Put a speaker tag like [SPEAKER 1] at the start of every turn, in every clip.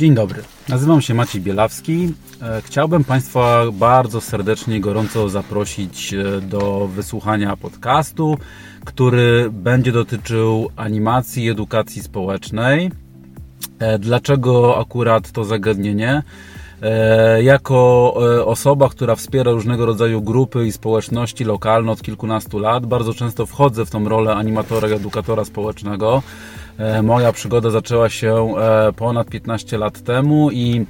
[SPEAKER 1] Dzień dobry, nazywam się Maciej Bielawski. E, chciałbym Państwa bardzo serdecznie i gorąco zaprosić e, do wysłuchania podcastu, który będzie dotyczył animacji i edukacji społecznej. E, dlaczego akurat to zagadnienie? Jako osoba, która wspiera różnego rodzaju grupy i społeczności lokalne od kilkunastu lat, bardzo często wchodzę w tą rolę animatora i edukatora społecznego. E, moja przygoda zaczęła się e, ponad 15 lat temu i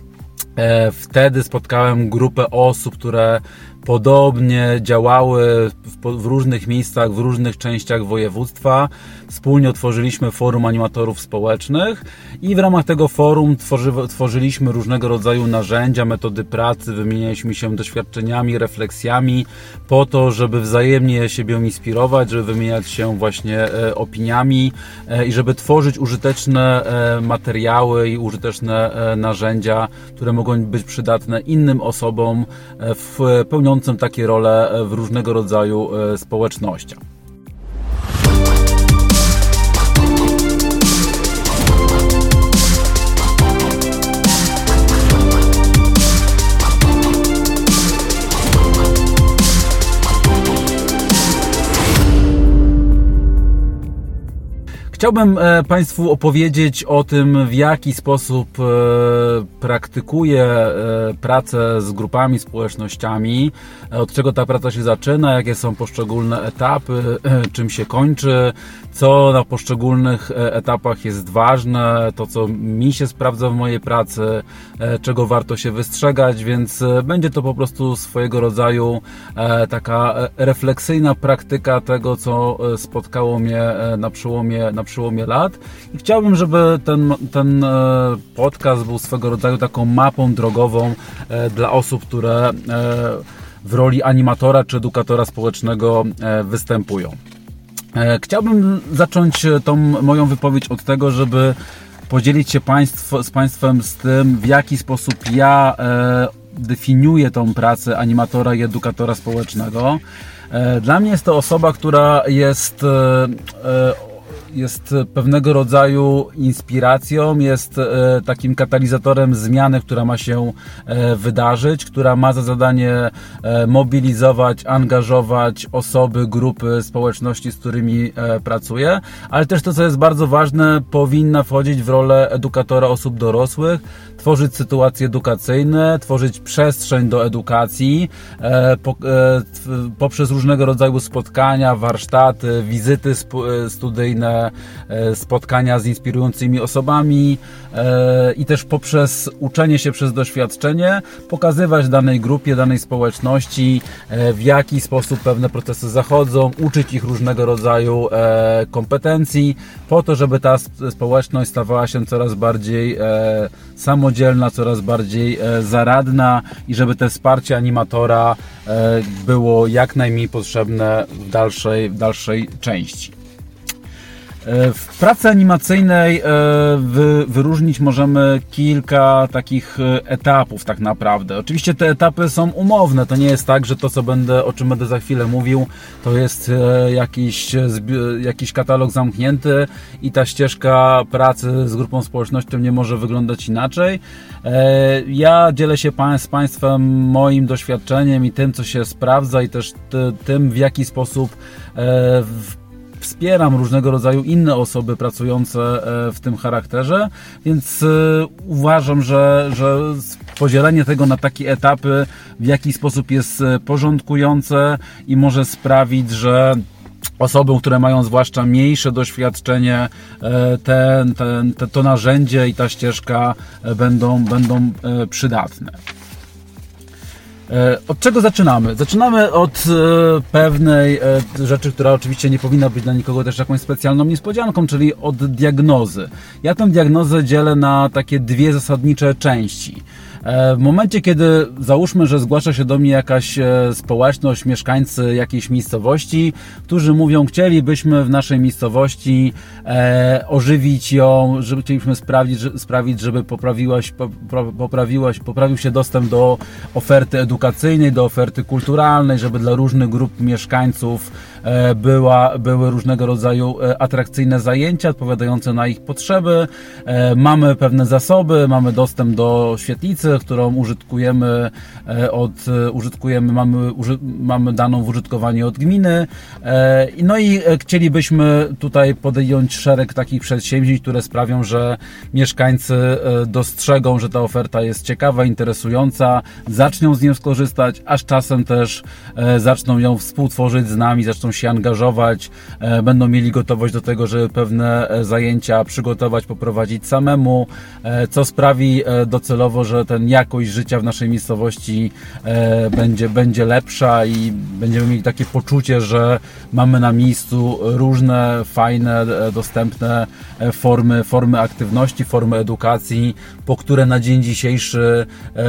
[SPEAKER 1] e, wtedy spotkałem grupę osób, które podobnie działały w, w, różnych miejscach, w różnych częściach województwa. Wspólnie otworzyliśmy forum animatorów społecznych i w ramach tego forum tworzy, tworzyliśmy różnego rodzaju narzędzia, metody pracy, wymienialiśmy się doświadczeniami, refleksjami po to, żeby wzajemnie siebie inspirować, żeby wymieniać się właśnie e, opiniami e, i żeby tworzyć użyteczne e, materiały i użyteczne narzędzia, które mogą być przydatne innym osobom w pełni pełniącym takie role w różnego rodzaju e, społecznościach. Chciałbym e, Państwu opowiedzieć o tym, w jaki sposób e, praktykuję e, pracę z grupami, społecznościami, od czego ta praca się zaczyna, jakie są poszczególne etapy, czym się kończy, co na poszczególnych etapach jest ważne, to co mi się sprawdza w mojej pracy, czego warto się wystrzegać, więc będzie to po prostu swojego rodzaju taka refleksyjna praktyka tego, co spotkało mnie na przełomie, na przełomie lat i chciałbym, żeby ten, ten e, podcast był swego rodzaju taką mapą drogową e, dla osób, które e, w roli animatora czy edukatora społecznego występują. Chciałbym zacząć tą moją wypowiedź od tego, żeby podzielić się państw, z Państwem z tym, w jaki sposób ja definiuję tą pracę animatora i edukatora społecznego. Dla mnie jest to osoba, która jest jest pewnego rodzaju inspiracją, jest e, takim katalizatorem zmiany, która ma się e, wydarzyć, która ma za zadanie e, mobilizować, angażować osoby, grupy, społeczności, z którymi pracuje, ale też to, co jest bardzo ważne, powinna wchodzić w rolę edukatora osób dorosłych, tworzyć sytuacje edukacyjne, tworzyć przestrzeń do edukacji poprzez różnego rodzaju spotkania, warsztaty, wizyty studyjne, E, spotkania z inspirującymi osobami e, i też poprzez uczenie się przez doświadczenie pokazywać danej grupie, danej społeczności, e, w jaki sposób pewne procesy zachodzą, uczyć ich różnego rodzaju kompetencji, po to, żeby ta społeczność stawała się coraz bardziej samodzielna, coraz bardziej zaradna i żeby te wsparcie animatora było jak najmniej potrzebne w dalszej, w dalszej części. E, w pracy animacyjnej e, wyróżnić możemy kilka takich e, etapów tak naprawdę. Oczywiście te etapy są umowne, to nie jest tak, że to co będę, o czym będę za chwilę mówił, to jest jakiś, jakiś katalog zamknięty i ta ścieżka pracy z grupą społecznością nie może wyglądać inaczej. Ja dzielę się z Państwem moim doświadczeniem i tym, co się sprawdza i też tym, w jaki sposób wspieram różnego rodzaju inne osoby pracujące e, w tym charakterze, więc e, uważam, że, że podzielenie tego na takie etapy w jakiś sposób jest e, porządkujące i może sprawić, że osobom, które mają zwłaszcza mniejsze doświadczenie, ten, ten, te, to narzędzie i ta ścieżka będą, będą przydatne. E, od czego zaczynamy? Zaczynamy od e, pewnej e, rzeczy, która oczywiście nie powinna być dla nikogo też jakąś specjalną niespodzianką, czyli od diagnozy. Ja tę diagnozę dzielę na takie dwie zasadnicze części. E, w momencie, kiedy załóżmy, że zgłasza się do mnie jakaś e, społeczność, mieszkańcy jakiejś miejscowości, którzy mówią, chcielibyśmy w naszej miejscowości e, ożywić ją, żeby chcielibyśmy sprawić, sprawić żeby poprawiłaś, poprawiłaś, poprawił się dostęp do oferty edukacyjnej, do oferty kulturalnej, żeby dla różnych grup mieszkańców była, były różnego rodzaju atrakcyjne zajęcia odpowiadające na ich potrzeby. Mamy pewne zasoby, mamy dostęp do świetlicy, którą użytkujemy od, użytkujemy, mamy, mamy daną w użytkowanie od gminy. No i chcielibyśmy tutaj podjąć szereg takich przedsięwzięć, które sprawią, że mieszkańcy dostrzegą, że ta oferta jest ciekawa, interesująca, zaczną z nią skorzystać, aż czasem też e, zaczną ją współtworzyć z nami, zaczną się angażować, e, będą mieli gotowość do tego, żeby pewne e, zajęcia przygotować, poprowadzić samemu, co sprawi docelowo, że ten jakość życia w naszej miejscowości będzie, będzie lepsza i będziemy mieli takie poczucie, że mamy na miejscu różne fajne, dostępne formy, formy aktywności, formy edukacji, po które na dzień dzisiejszy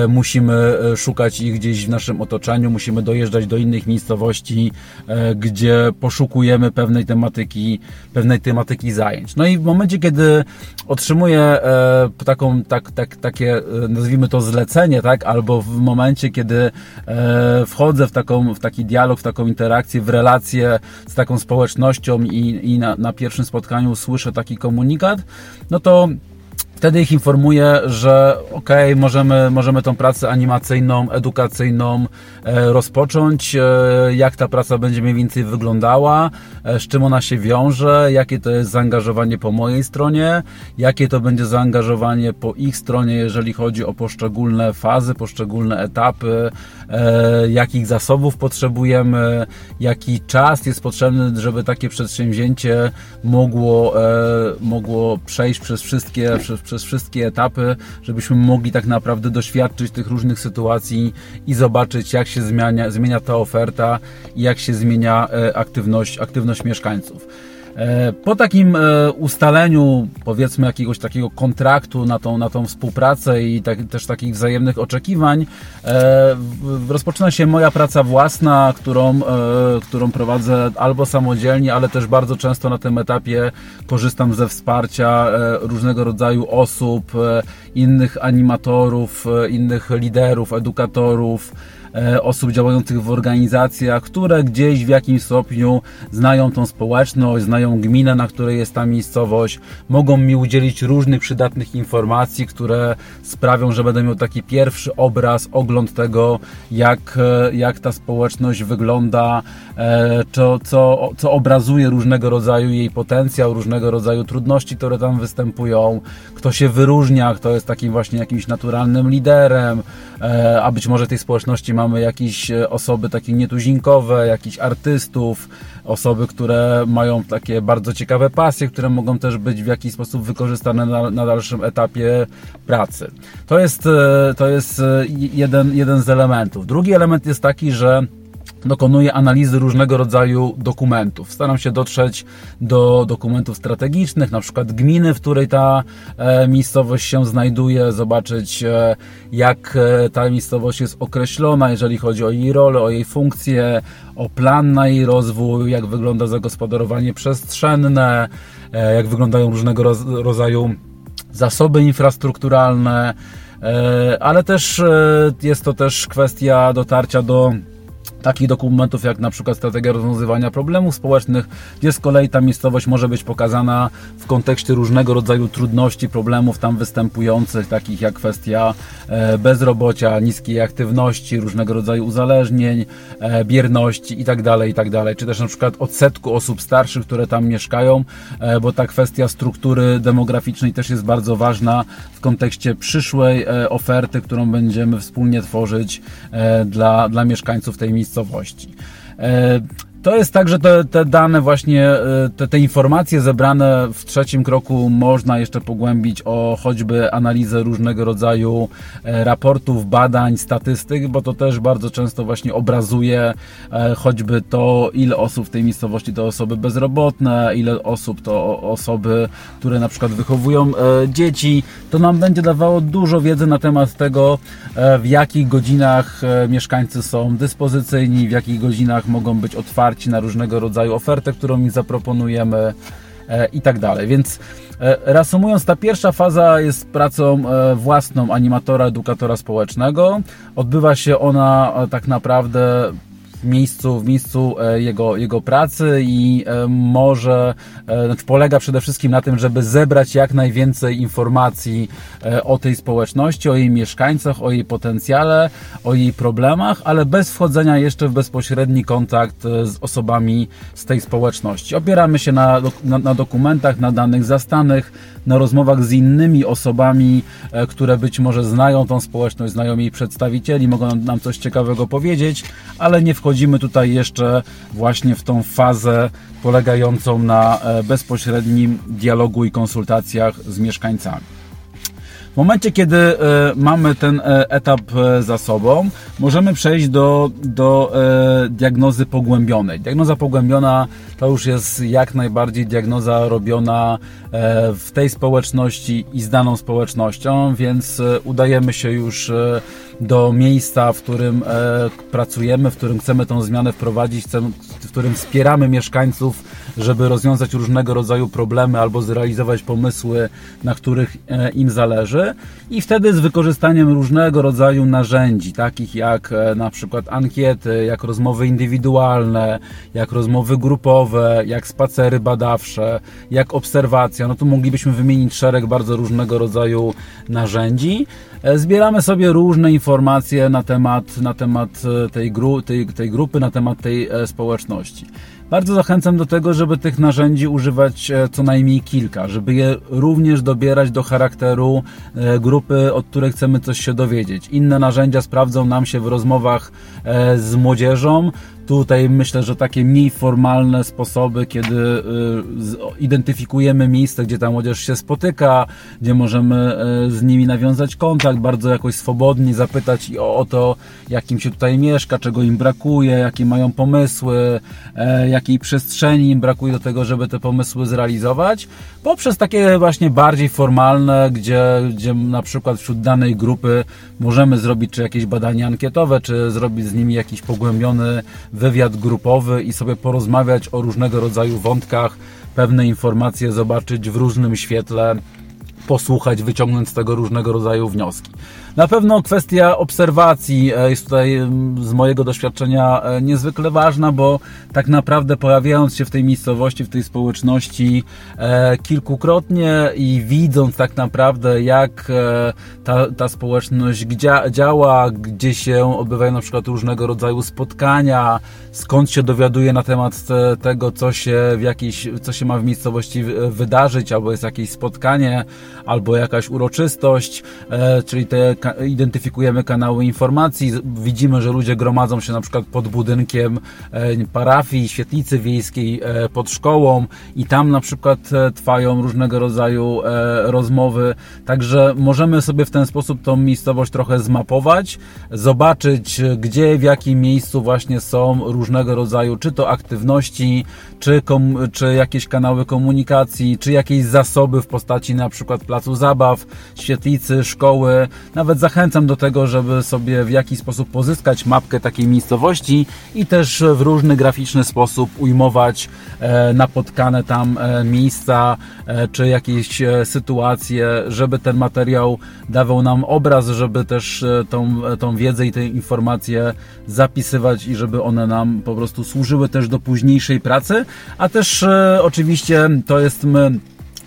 [SPEAKER 1] musimy szukać ich gdzieś w naszym otoczeniu, musimy dojeżdżać do innych miejscowości, e, gdzie poszukujemy pewnej tematyki, pewnej tematyki zajęć. No i w momencie, kiedy otrzymuję e, taką, tak, tak, takie, e, nazwijmy to zlecenie, tak, albo w momencie, kiedy wchodzę w, taką, w taki dialog, w taką interakcję, w relację z taką społecznością i, i na, na pierwszym spotkaniu słyszę taki komunikat, no to Wtedy ich informuję, że ok, możemy, możemy tą pracę animacyjną, edukacyjną e, rozpocząć, e, jak ta praca będzie mniej więcej wyglądała, e, z czym ona się wiąże, jakie to jest zaangażowanie po mojej stronie, jakie to będzie zaangażowanie po ich stronie, jeżeli chodzi o poszczególne fazy, poszczególne etapy, jakich zasobów potrzebujemy, jaki czas jest potrzebny, żeby takie przedsięwzięcie mogło, mogło przejść przez wszystkie, przez przez wszystkie etapy, żebyśmy mogli tak naprawdę doświadczyć tych różnych sytuacji i zobaczyć, jak się zmienia, zmienia ta oferta i jak się zmienia e, aktywność, aktywność mieszkańców. E, po takim e, ustaleniu, powiedzmy, jakiegoś takiego kontraktu na tą, na tą współpracę i tak, też takich wzajemnych oczekiwań, e, rozpoczyna się moja praca własna, którą, którą prowadzę albo samodzielnie, ale też bardzo często na tym etapie korzystam ze wsparcia różnego rodzaju osób, innych animatorów, innych liderów, edukatorów, osób działających w organizacjach, które gdzieś w jakimś stopniu znają tą społeczność, znają gminę, na której jest ta miejscowość, mogą mi udzielić różnych przydatnych informacji, które sprawią, że będę miał taki pierwszy obraz, ogląd tego, jak, e, jak ta społeczność wygląda, e, co, co, co obrazuje różnego rodzaju jej potencjał, różnego rodzaju trudności, które tam występują, kto się wyróżnia, kto jest takim właśnie jakimś naturalnym liderem, a być może tej społeczności ma mamy jakieś e, osoby takie nietuzinkowe, jakichś artystów, osoby, które mają takie bardzo ciekawe pasje, które mogą też być w jakiś sposób wykorzystane na, na dalszym etapie pracy. To jest, e, to jest e, jeden, jeden z elementów. Drugi element jest taki, że dokonuję analizy różnego rodzaju dokumentów. Staram się dotrzeć do dokumentów strategicznych, na przykład gminy, w której ta e, miejscowość się znajduje, zobaczyć e, jak e, ta miejscowość jest określona, jeżeli chodzi o jej rolę, o jej funkcję, o plan na jej rozwój, jak wygląda zagospodarowanie przestrzenne, jak wyglądają różnego rodzaju zasoby infrastrukturalne, ale też jest to też kwestia dotarcia do takich dokumentów jak na przykład strategia rozwiązywania problemów społecznych, gdzie z kolei ta miejscowość może być pokazana w kontekście różnego rodzaju trudności, problemów tam występujących, takich jak kwestia e, bezrobocia, niskiej aktywności, różnego rodzaju uzależnień, e, bierności itd., tak itd., tak czy też na przykład odsetku osób starszych, które tam mieszkają, e, bo ta kwestia struktury demograficznej też jest bardzo ważna w kontekście przyszłej oferty, którą będziemy wspólnie tworzyć dla, dla mieszkańców tej miejscowości miejscowości. To jest tak, że te, te dane właśnie, e, te, te, informacje zebrane w trzecim kroku można jeszcze pogłębić o choćby analizę różnego rodzaju e, raportów, badań, statystyk, bo to też bardzo często właśnie obrazuje e, choćby to, ile osób w tej miejscowości to osoby bezrobotne, ile osób to osoby, które na przykład wychowują dzieci. To nam będzie dawało dużo wiedzy na temat tego, w jakich godzinach mieszkańcy są dyspozycyjni, w jakich godzinach mogą być otwarci otwarci na różnego rodzaju ofertę, którą im zaproponujemy e, i tak dalej. Więc e, reasumując, ta pierwsza faza jest pracą e, własną animatora, edukatora społecznego. Odbywa się ona tak naprawdę w miejscu, w miejscu jego, jego pracy i może, znaczy polega przede wszystkim na tym, żeby zebrać jak najwięcej informacji o tej społeczności, o jej mieszkańcach, o jej potencjale, o jej problemach, ale bez wchodzenia jeszcze w bezpośredni kontakt z osobami z tej społeczności. Opieramy się na, na, na dokumentach, na danych zastanych, na rozmowach z innymi osobami, e, które być może znają tą społeczność, znają jej przedstawicieli, mogą nam coś ciekawego powiedzieć, ale nie wchodzimy tutaj jeszcze właśnie w tą fazę polegającą na e, bezpośrednim dialogu i konsultacjach z mieszkańcami. W momencie, kiedy e, mamy ten e, etap e, za sobą, możemy przejść do, do diagnozy pogłębionej. Diagnoza pogłębiona to już jest jak najbardziej diagnoza robiona w tej społeczności i z daną społecznością, więc udajemy się już do miejsca, w którym pracujemy, w którym chcemy tą zmianę wprowadzić, w którym wspieramy mieszkańców, żeby rozwiązać różnego rodzaju problemy albo zrealizować pomysły, na których im zależy i wtedy z wykorzystaniem różnego rodzaju narzędzi, takich jak e, na przykład ankiety, jak rozmowy indywidualne, jak rozmowy grupowe, jak spacery badawcze, jak obserwacja, no tu moglibyśmy wymienić szereg bardzo różnego rodzaju narzędzi. E, zbieramy sobie różne informacje na temat, na temat e, tej, gru, tej, tej grupy, na temat tej społeczności. Bardzo zachęcam do tego, żeby tych narzędzi używać e, co najmniej kilka, żeby je również dobierać do charakteru e, grupy, od której chcemy coś się dowiedzieć. Inne narzędzia sprawdzą nam się w rozmowach e, z młodzieżą, Tutaj myślę, że takie mniej formalne sposoby, kiedy y, identyfikujemy miejsce, gdzie ta młodzież się spotyka, gdzie możemy y, z nimi nawiązać kontakt, bardzo jakoś swobodnie zapytać o to, jak im się tutaj mieszka, czego im brakuje, jakie mają pomysły, e, jakiej przestrzeni im brakuje do tego, żeby te pomysły zrealizować, poprzez takie właśnie bardziej formalne, gdzie, gdzie na przykład wśród danej grupy możemy zrobić czy jakieś badania ankietowe, czy zrobić z nimi jakiś pogłębiony wywiad grupowy i sobie porozmawiać o różnego rodzaju wątkach, pewne informacje zobaczyć w różnym świetle, posłuchać, wyciągnąć z tego różnego rodzaju wnioski. Na pewno kwestia obserwacji e, jest tutaj z mojego doświadczenia e, niezwykle ważna, bo tak naprawdę pojawiając się w tej miejscowości, w tej społeczności e, kilkukrotnie i widząc tak naprawdę jak ta, ta społeczność działa, gdzie się odbywają na przykład różnego rodzaju spotkania, skąd się dowiaduje na temat tego, co się w jakiejś, co się ma w miejscowości wydarzyć, albo jest jakieś spotkanie, albo jakaś uroczystość, czyli te identyfikujemy kanały informacji, widzimy, że ludzie gromadzą się na przykład pod budynkiem e, parafii, świetlicy wiejskiej, e, pod szkołą i tam na przykład e, trwają różnego rodzaju rozmowy, także możemy sobie w ten sposób tą miejscowość trochę zmapować, zobaczyć gdzie, w jakim miejscu właśnie są różnego rodzaju, czy to aktywności, czy, czy jakieś kanały komunikacji, czy jakieś zasoby w postaci na przykład placu zabaw, świetlicy, szkoły, nawet nawet zachęcam do tego, żeby sobie w jakiś sposób pozyskać mapkę takiej miejscowości i też w różny graficzny sposób ujmować e, napotkane tam e, miejsca e, czy jakieś sytuacje, żeby ten materiał dawał nam obraz, żeby też tą, tą wiedzę i te informacje zapisywać i żeby one nam po prostu służyły też do późniejszej pracy, a też oczywiście to jest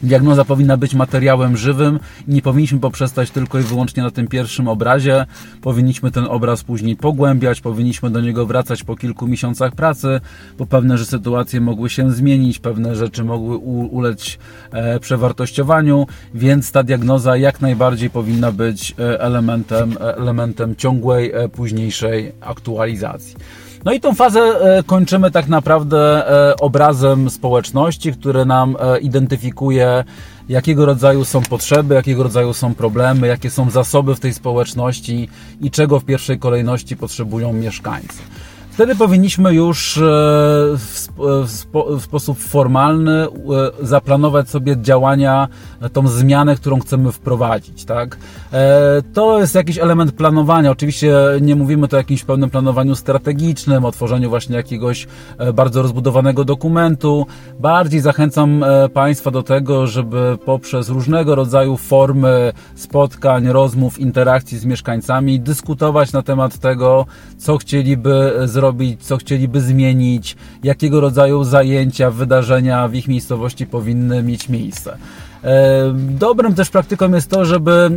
[SPEAKER 1] Diagnoza powinna być materiałem żywym nie powinniśmy poprzestać tylko i wyłącznie na tym pierwszym obrazie. Powinniśmy ten obraz później pogłębiać, powinniśmy do niego wracać po kilku miesiącach pracy, bo pewne że sytuacje mogły się zmienić, pewne rzeczy mogły ulec e, przewartościowaniu, więc ta diagnoza jak najbardziej powinna być e, elementem, e, elementem ciągłej, późniejszej aktualizacji. No i tą fazę e, kończymy tak naprawdę e, obrazem społeczności, który nam e, identyfikuje, jakiego rodzaju są potrzeby, jakiego rodzaju są problemy, jakie są zasoby w tej społeczności i czego w pierwszej kolejności potrzebują mieszkańcy. Wtedy powinniśmy już w, w, sposób formalny zaplanować sobie działania, tą zmianę, którą chcemy wprowadzić. Tak? To jest jakiś element planowania. Oczywiście nie mówimy tu o jakimś pełnym planowaniu strategicznym, o tworzeniu właśnie jakiegoś bardzo rozbudowanego dokumentu. Bardziej zachęcam Państwa do tego, żeby poprzez różnego rodzaju formy spotkań, rozmów, interakcji z mieszkańcami dyskutować na temat tego, co chcieliby zrobić zrobić, co chcieliby zmienić, jakiego rodzaju zajęcia, wydarzenia w ich miejscowości powinny mieć miejsce. E, dobrym też praktyką jest to, żeby e,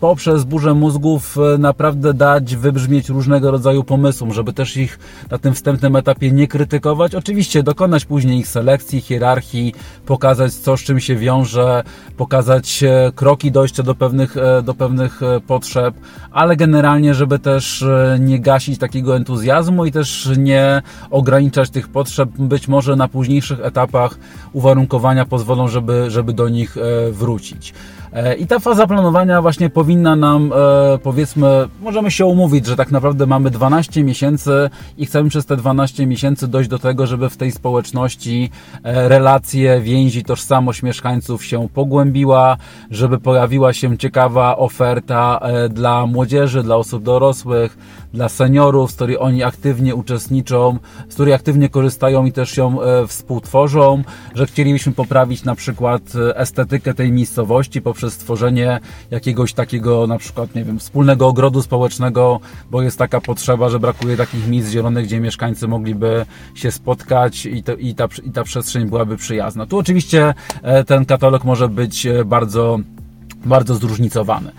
[SPEAKER 1] poprzez burzę mózgów e, naprawdę dać wybrzmieć różnego rodzaju pomysłom, żeby też ich na tym wstępnym etapie nie krytykować. Oczywiście dokonać później ich selekcji, hierarchii, pokazać co z czym się wiąże, pokazać kroki dojścia do pewnych, do pewnych potrzeb, ale generalnie, żeby też nie gasić takiego entuzjazmu i też nie ograniczać tych potrzeb. Być może na późniejszych etapach uwarunkowania pozwolą, żeby, żeby do nich wrócić. E, I ta faza planowania właśnie powinna nam, e, powiedzmy, możemy się umówić, że tak naprawdę mamy 12 miesięcy i chcemy przez te 12 miesięcy dojść do tego, żeby w tej społeczności relacje, więzi, tożsamość mieszkańców się pogłębiła, żeby pojawiła się ciekawa oferta dla młodzieży, dla osób dorosłych, dla seniorów, z której oni aktywnie uczestniczą, z której aktywnie korzystają i też ją współtworzą, że chcielibyśmy poprawić na przykład estetykę tej miejscowości poprzez stworzenie jakiegoś takiego na przykład, nie wiem, wspólnego ogrodu społecznego, bo jest taka potrzeba, że brakuje takich miejsc zielonych, gdzie mieszkańcy mogliby się spotkać i, to, i, ta, i ta przestrzeń byłaby przyjazna. Tu oczywiście e, ten katalog może być e, bardzo, bardzo zróżnicowany.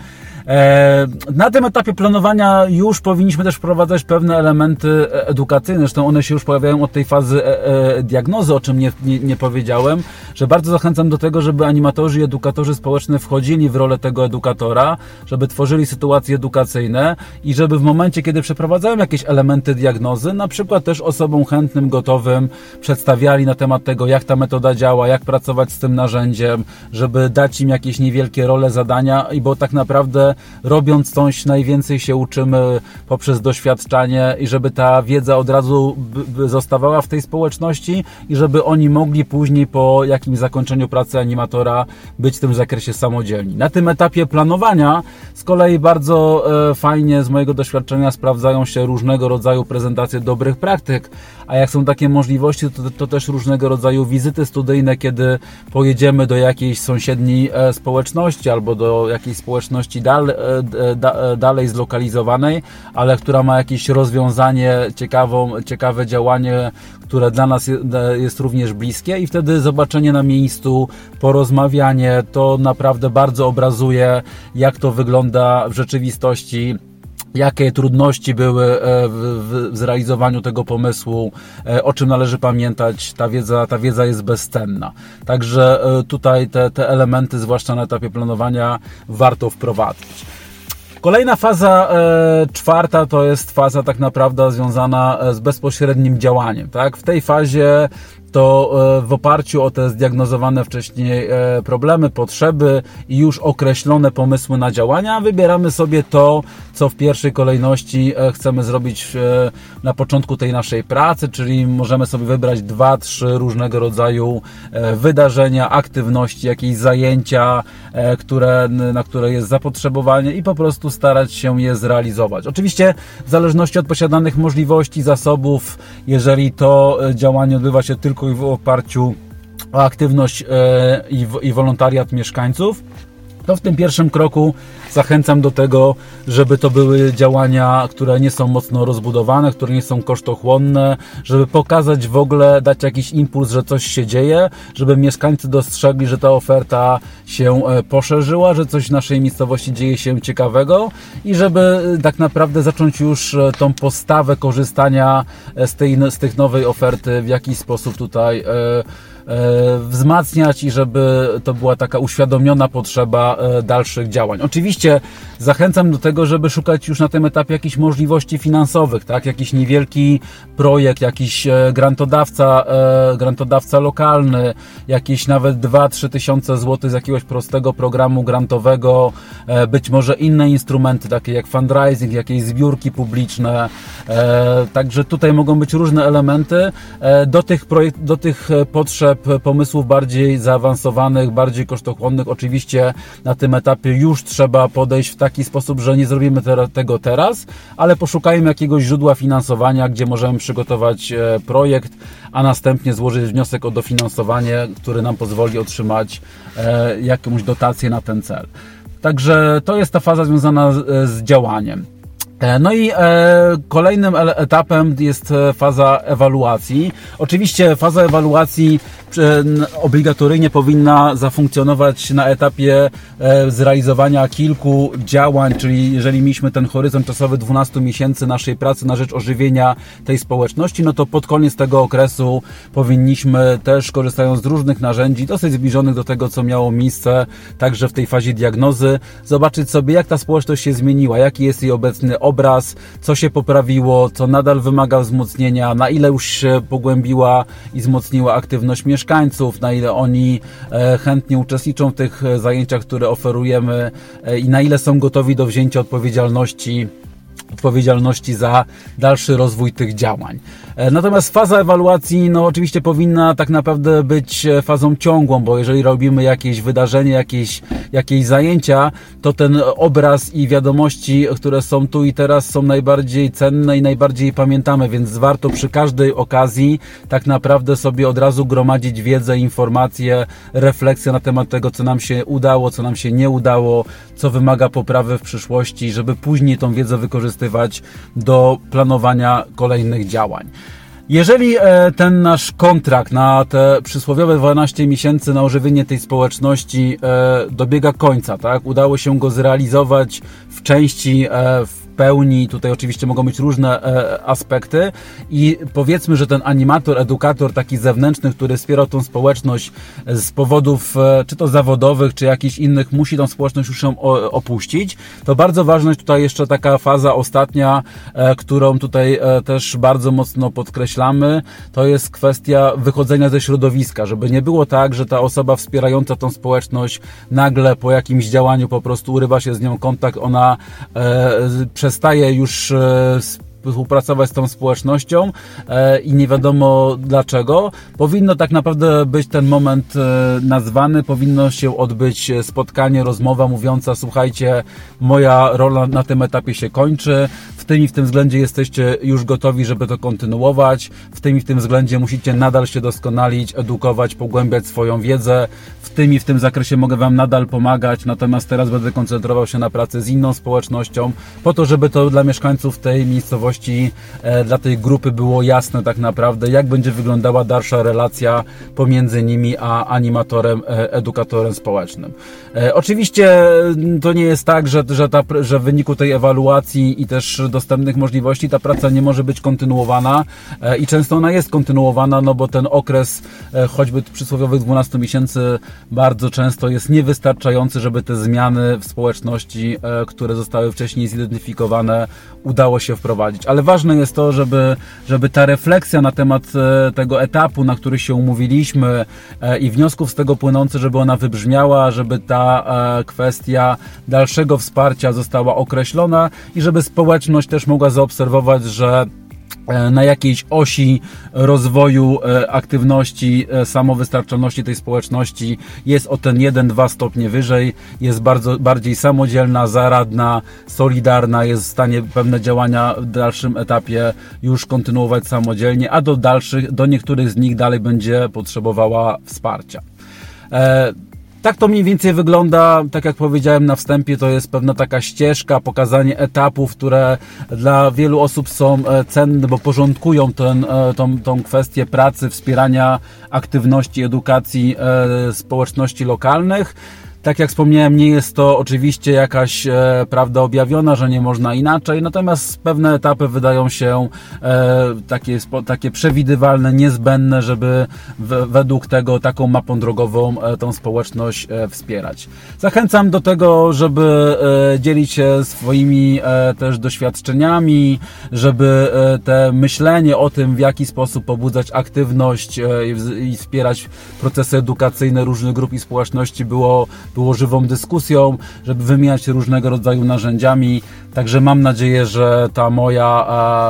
[SPEAKER 1] E, na tym etapie planowania już powinniśmy też wprowadzać pewne elementy edukacyjne, zresztą one się już pojawiają od tej fazy e, e, diagnozy, o czym nie, nie, nie powiedziałem, że bardzo zachęcam do tego, żeby animatorzy i edukatorzy społeczni wchodzili w rolę tego edukatora, żeby tworzyli sytuacje edukacyjne i żeby w momencie, kiedy przeprowadzają jakieś elementy diagnozy, na przykład też osobom chętnym, gotowym przedstawiali na temat tego, jak ta metoda działa, jak pracować z tym narzędziem, żeby dać im jakieś niewielkie role, zadania, i bo tak naprawdę robiąc coś najwięcej się uczymy poprzez doświadczanie i żeby ta wiedza od razu zostawała w tej społeczności i żeby oni mogli później po jakimś zakończeniu pracy animatora być w tym zakresie samodzielni. Na tym etapie planowania z kolei bardzo e, fajnie z mojego doświadczenia sprawdzają się różnego rodzaju prezentacje dobrych praktyk, a jak są takie możliwości, to, to też różnego rodzaju wizyty studyjne, kiedy pojedziemy do jakiejś sąsiedniej e, społeczności albo do jakiejś społeczności dalej E, e, dalej zlokalizowanej, ale która ma jakieś rozwiązanie, ciekawą, ciekawe działanie, które dla nas jest również bliskie. I wtedy zobaczenie na miejscu, porozmawianie, to naprawdę bardzo obrazuje, jak to wygląda w rzeczywistości jakie trudności były e, w, zrealizowaniu tego pomysłu, o czym należy pamiętać. Ta wiedza, ta wiedza jest bezcenna. Także tutaj te, te elementy, zwłaszcza na etapie planowania, warto wprowadzić. Kolejna faza e, czwarta to jest faza tak naprawdę związana e, z bezpośrednim działaniem. Tak? W tej fazie to e, w oparciu o te zdiagnozowane wcześniej e, problemy, potrzeby i już określone pomysły na działania, wybieramy sobie to, co w pierwszej kolejności e, chcemy zrobić na początku tej naszej pracy, czyli możemy sobie wybrać dwa, trzy różnego rodzaju wydarzenia, aktywności, jakieś zajęcia, które, na które jest zapotrzebowanie i po prostu starać się je zrealizować. Oczywiście w zależności od posiadanych możliwości, zasobów, jeżeli to działanie odbywa się tylko tylko i w oparciu o aktywność e, i wolontariat mieszkańców, to w tym pierwszym kroku zachęcam do tego, żeby to były działania, które nie są mocno rozbudowane, które nie są kosztochłonne, żeby pokazać w ogóle, dać jakiś impuls, że coś się dzieje, żeby mieszkańcy dostrzegli, że ta oferta się e, poszerzyła, że coś w naszej miejscowości dzieje się ciekawego i żeby e, tak naprawdę zacząć już e, tą postawę korzystania z tej, z tych nowej oferty w jakiś sposób tutaj wzmacniać i żeby to była taka uświadomiona potrzeba e, dalszych działań. Oczywiście zachęcam do tego, żeby szukać już na tym etapie jakichś możliwości finansowych, tak? Jakiś niewielki projekt, jakiś e, grantodawca, grantodawca lokalny, jakieś nawet 2-3 tysiące złotych z jakiegoś prostego programu grantowego, być może inne instrumenty, takie jak fundraising, jakieś zbiórki publiczne. Także tutaj mogą być różne elementy do tych, projekt, do tych potrzeb pomysłów bardziej zaawansowanych, bardziej kosztochłonnych. Oczywiście na tym etapie już trzeba podejść w taki sposób, że nie zrobimy tego teraz, ale poszukajmy jakiegoś źródła finansowania, gdzie możemy przygotować e, projekt, a następnie złożyć wniosek o dofinansowanie, który nam pozwoli otrzymać e, jakąś dotację na ten cel. Także to jest ta faza związana z działaniem. E, no i e, kolejnym etapem jest e, faza ewaluacji. Oczywiście faza ewaluacji obligatoryjnie powinna zafunkcjonować na etapie zrealizowania kilku działań, czyli jeżeli mieliśmy ten horyzont czasowy 12 miesięcy naszej pracy na rzecz ożywienia tej społeczności, no to pod koniec tego okresu powinniśmy też korzystając z różnych narzędzi, dosyć zbliżonych do tego, co miało miejsce także w tej fazie diagnozy, zobaczyć sobie, jak ta społeczność się zmieniła, jaki jest jej obecny obraz, co się poprawiło, co nadal wymaga wzmocnienia, na ile już się pogłębiła i wzmocniła aktywność mieszkańców, na ile oni e, chętnie uczestniczą w tych e, zajęciach, które oferujemy e, i na ile są gotowi do wzięcia odpowiedzialności odpowiedzialności za dalszy rozwój tych działań. E, natomiast faza ewaluacji, no oczywiście powinna tak naprawdę być e, fazą ciągłą, bo jeżeli robimy jakieś wydarzenie, jakieś, jakieś zajęcia, to ten obraz i wiadomości, które są tu i teraz są najbardziej cenne i najbardziej pamiętamy, więc warto przy każdej okazji tak naprawdę sobie od razu gromadzić wiedzę, informacje, refleksję na temat tego, co nam się udało, co nam się nie udało, co wymaga poprawy w przyszłości, żeby później tą wiedzę wykorzystywać do planowania kolejnych działań. Jeżeli e, ten nasz kontrakt na te przysłowiowe 12 miesięcy na ożywienie tej społeczności e, dobiega końca, tak? Udało się go zrealizować w części, e, w pełni. Tutaj oczywiście mogą być różne e, aspekty i powiedzmy, że ten animator, edukator taki zewnętrzny, który wspiera tą społeczność z powodów e, czy to zawodowych, czy jakichś innych, musi tą społeczność już ją opuścić. To bardzo ważna jest tutaj jeszcze taka faza ostatnia, e, którą tutaj też bardzo mocno podkreślamy. To jest kwestia wychodzenia ze środowiska, żeby nie było tak, że ta osoba wspierająca tą społeczność nagle po jakimś działaniu po prostu urywa się z nią kontakt, ona przez przestaje już e, współpracować z tą społecznością e, i nie wiadomo dlaczego. Powinno tak naprawdę być ten moment e, nazwany, powinno się odbyć spotkanie, rozmowa mówiąca słuchajcie, moja rola na tym etapie się kończy, w tym i w tym względzie jesteście już gotowi, żeby to kontynuować, w tym i w tym względzie musicie nadal się doskonalić, edukować, pogłębiać swoją wiedzę, w tym i w tym zakresie mogę Wam nadal pomagać, natomiast teraz będę koncentrował się na pracy z inną społecznością, po to, żeby to dla mieszkańców tej miejscowości, e, dla tej grupy było jasne tak naprawdę, jak będzie wyglądała dalsza relacja pomiędzy nimi a animatorem, e, edukatorem społecznym. E, oczywiście to nie jest tak, że, że, ta, że w wyniku tej ewaluacji i też dostępnych możliwości ta praca nie może być kontynuowana i często ona jest kontynuowana, no bo ten okres choćby przysłowiowych 12 miesięcy bardzo często jest niewystarczający, żeby te zmiany w społeczności, e, które zostały wcześniej zidentyfikowane, udało się wprowadzić. Ale ważne jest to, żeby, żeby ta refleksja na temat e, tego etapu, na który się umówiliśmy e, i wniosków z tego płynących, żeby ona wybrzmiała, żeby ta kwestia dalszego wsparcia została określona i żeby społeczność też mogła zaobserwować, że na jakiejś osi rozwoju e, aktywności, e, samowystarczalności tej społeczności jest o ten 1-2 stopnie wyżej, jest bardzo, bardziej samodzielna, zaradna, solidarna, jest w stanie pewne działania w dalszym etapie już kontynuować samodzielnie, a do dalszych, do niektórych z nich dalej będzie potrzebowała wsparcia. Tak to mniej więcej wygląda, tak jak powiedziałem na wstępie, to jest pewna taka ścieżka, pokazanie etapów, które dla wielu osób są e, cenne, bo porządkują ten, e, tą, tą kwestię pracy, wspierania aktywności, edukacji e, społeczności lokalnych. Tak jak wspomniałem, nie jest to oczywiście jakaś e, prawda objawiona, że nie można inaczej, natomiast pewne etapy wydają się e, takie, takie przewidywalne, niezbędne, żeby w, według tego taką mapą drogową e, tą społeczność e, wspierać. Zachęcam do tego, żeby e, dzielić się swoimi e, też doświadczeniami, żeby te myślenie o tym, w jaki sposób pobudzać aktywność i, i wspierać procesy edukacyjne różnych grup i społeczności było było żywą dyskusją, żeby wymieniać się różnego rodzaju narzędziami. Także mam nadzieję, że ta moja,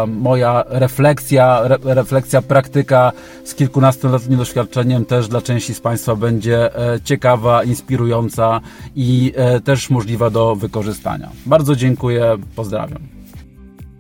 [SPEAKER 1] moja refleksja, re, refleksja, praktyka z kilkunastoletnim doświadczeniem też dla części z Państwa będzie e, ciekawa, inspirująca i e, też możliwa do wykorzystania. Bardzo dziękuję, pozdrawiam.